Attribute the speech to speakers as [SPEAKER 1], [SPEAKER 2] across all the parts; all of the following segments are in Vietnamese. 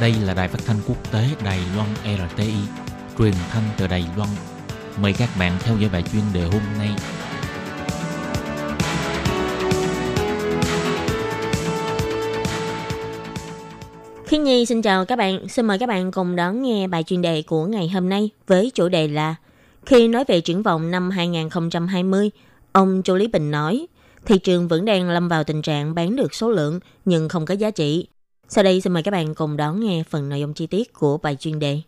[SPEAKER 1] Đây là đài phát thanh quốc tế Đài Loan RTI, truyền thanh từ Đài Loan. Mời các bạn theo dõi bài chuyên đề hôm nay.
[SPEAKER 2] Khi Nhi xin chào các bạn, xin mời các bạn cùng đón nghe bài chuyên đề của ngày hôm nay với chủ đề là Khi nói về triển vọng năm 2020, ông Châu Lý Bình nói, thị trường vẫn đang lâm vào tình trạng bán được số lượng nhưng không có giá trị. Sau đây xin mời các bạn cùng đón nghe phần nội dung chi tiết của bài chuyên đề.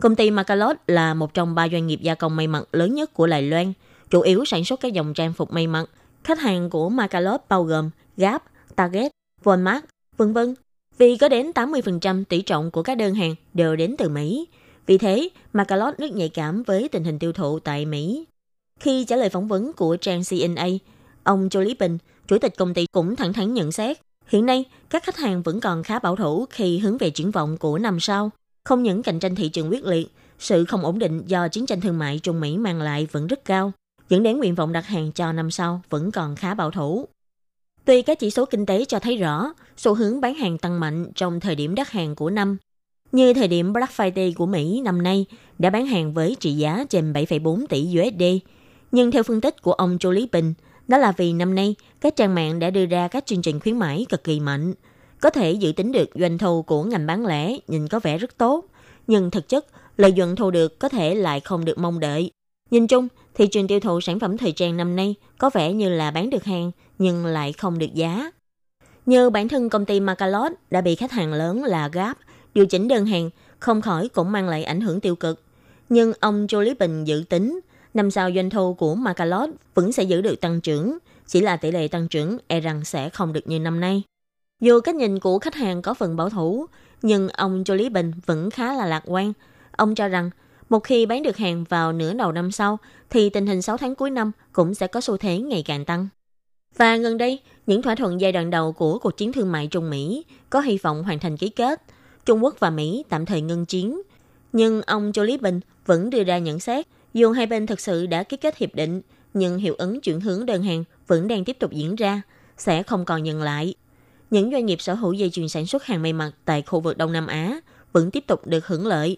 [SPEAKER 2] Công ty Macalot là một trong ba doanh nghiệp gia công may mặc lớn nhất của Đài Loan, chủ yếu sản xuất các dòng trang phục may mặc. Khách hàng của Macalot bao gồm Gap, Target, Walmart, vân vân. Vì có đến 80% tỷ trọng của các đơn hàng đều đến từ Mỹ. Vì thế, Macalot rất nhạy cảm với tình hình tiêu thụ tại Mỹ. Khi trả lời phỏng vấn của trang CNA, ông châu Lý Bình, chủ tịch công ty cũng thẳng thắn nhận xét, hiện nay các khách hàng vẫn còn khá bảo thủ khi hướng về triển vọng của năm sau. Không những cạnh tranh thị trường quyết liệt, sự không ổn định do chiến tranh thương mại Trung Mỹ mang lại vẫn rất cao, dẫn đến nguyện vọng đặt hàng cho năm sau vẫn còn khá bảo thủ. Tuy các chỉ số kinh tế cho thấy rõ xu hướng bán hàng tăng mạnh trong thời điểm đắt hàng của năm, như thời điểm Black Friday của Mỹ năm nay đã bán hàng với trị giá trên 7,4 tỷ USD. Nhưng theo phân tích của ông châu Lý Bình, đó là vì năm nay các trang mạng đã đưa ra các chương trình khuyến mãi cực kỳ mạnh. Có thể dự tính được doanh thu của ngành bán lẻ nhìn có vẻ rất tốt, nhưng thực chất lợi nhuận thu được có thể lại không được mong đợi. Nhìn chung, thị trường tiêu thụ sản phẩm thời trang năm nay có vẻ như là bán được hàng nhưng lại không được giá. Như bản thân công ty Macalot đã bị khách hàng lớn là Gap điều chỉnh đơn hàng, không khỏi cũng mang lại ảnh hưởng tiêu cực. Nhưng ông Joe Bình dự tính năm sau doanh thu của Macalot vẫn sẽ giữ được tăng trưởng, chỉ là tỷ lệ tăng trưởng e rằng sẽ không được như năm nay. Dù cách nhìn của khách hàng có phần bảo thủ, nhưng ông Joe Bình vẫn khá là lạc quan. Ông cho rằng một khi bán được hàng vào nửa đầu năm sau, thì tình hình 6 tháng cuối năm cũng sẽ có xu thế ngày càng tăng. Và gần đây, những thỏa thuận giai đoạn đầu của cuộc chiến thương mại Trung Mỹ có hy vọng hoàn thành ký kết. Trung Quốc và Mỹ tạm thời ngưng chiến. Nhưng ông Châu Lý Bình vẫn đưa ra nhận xét, dù hai bên thực sự đã ký kết hiệp định, nhưng hiệu ứng chuyển hướng đơn hàng vẫn đang tiếp tục diễn ra, sẽ không còn dừng lại. Những doanh nghiệp sở hữu dây chuyền sản xuất hàng may mặc tại khu vực Đông Nam Á vẫn tiếp tục được hưởng lợi.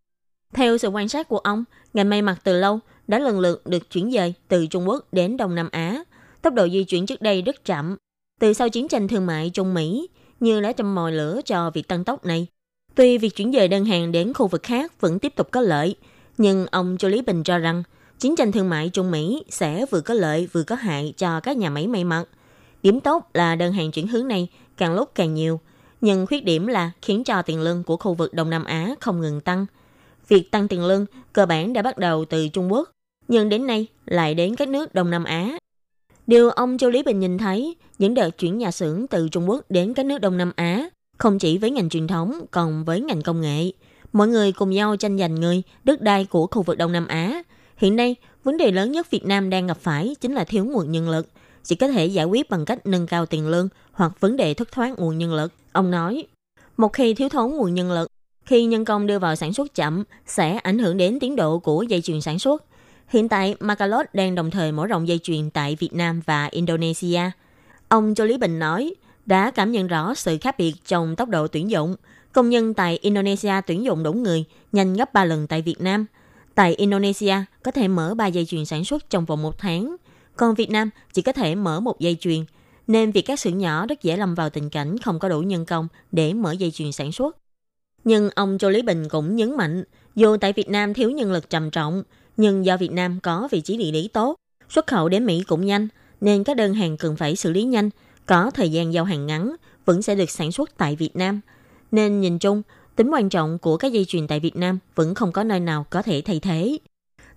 [SPEAKER 2] Theo sự quan sát của ông, ngành may mặc từ lâu đã lần lượt được chuyển dời từ Trung Quốc đến Đông Nam Á. Tốc độ di chuyển trước đây rất chậm. Từ sau chiến tranh thương mại Trung Mỹ, như đã châm mồi lửa cho việc tăng tốc này. Tuy việc chuyển dời đơn hàng đến khu vực khác vẫn tiếp tục có lợi, nhưng ông Châu Lý Bình cho rằng chiến tranh thương mại Trung Mỹ sẽ vừa có lợi vừa có hại cho các nhà máy may mặc. Điểm tốt là đơn hàng chuyển hướng này càng lúc càng nhiều, nhưng khuyết điểm là khiến cho tiền lương của khu vực Đông Nam Á không ngừng tăng – Việc tăng tiền lương cơ bản đã bắt đầu từ Trung Quốc, nhưng đến nay lại đến các nước Đông Nam Á. Điều ông Châu Lý Bình nhìn thấy, những đợt chuyển nhà xưởng từ Trung Quốc đến các nước Đông Nam Á, không chỉ với ngành truyền thống, còn với ngành công nghệ. Mọi người cùng nhau tranh giành người, đất đai của khu vực Đông Nam Á. Hiện nay, vấn đề lớn nhất Việt Nam đang gặp phải chính là thiếu nguồn nhân lực, chỉ có thể giải quyết bằng cách nâng cao tiền lương hoặc vấn đề thất thoát nguồn nhân lực. Ông nói, một khi thiếu thốn nguồn nhân lực, khi nhân công đưa vào sản xuất chậm sẽ ảnh hưởng đến tiến độ của dây chuyền sản xuất. Hiện tại, Macalot đang đồng thời mở rộng dây chuyền tại Việt Nam và Indonesia. Ông Châu Lý Bình nói, đã cảm nhận rõ sự khác biệt trong tốc độ tuyển dụng. Công nhân tại Indonesia tuyển dụng đủ người, nhanh gấp 3 lần tại Việt Nam. Tại Indonesia, có thể mở 3 dây chuyền sản xuất trong vòng một tháng. Còn Việt Nam chỉ có thể mở một dây chuyền, nên việc các xưởng nhỏ rất dễ lâm vào tình cảnh không có đủ nhân công để mở dây chuyền sản xuất. Nhưng ông Châu Lý Bình cũng nhấn mạnh, dù tại Việt Nam thiếu nhân lực trầm trọng, nhưng do Việt Nam có vị trí địa lý tốt, xuất khẩu đến Mỹ cũng nhanh, nên các đơn hàng cần phải xử lý nhanh, có thời gian giao hàng ngắn, vẫn sẽ được sản xuất tại Việt Nam. Nên nhìn chung, tính quan trọng của các dây chuyền tại Việt Nam vẫn không có nơi nào có thể thay thế.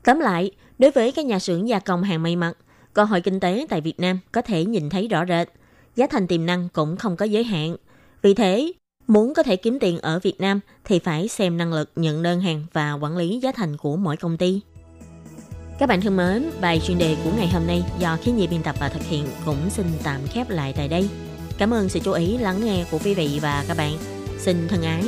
[SPEAKER 2] Tóm lại, đối với các nhà xưởng gia công hàng may mặc, cơ hội kinh tế tại Việt Nam có thể nhìn thấy rõ rệt. Giá thành tiềm năng cũng không có giới hạn. Vì thế, Muốn có thể kiếm tiền ở Việt Nam thì phải xem năng lực nhận đơn hàng và quản lý giá thành của mỗi công ty. Các bạn thân mến, bài chuyên đề của ngày hôm nay do khí nhi biên tập và thực hiện cũng xin tạm khép lại tại đây. Cảm ơn sự chú ý lắng nghe của quý vị và các bạn. Xin thân ái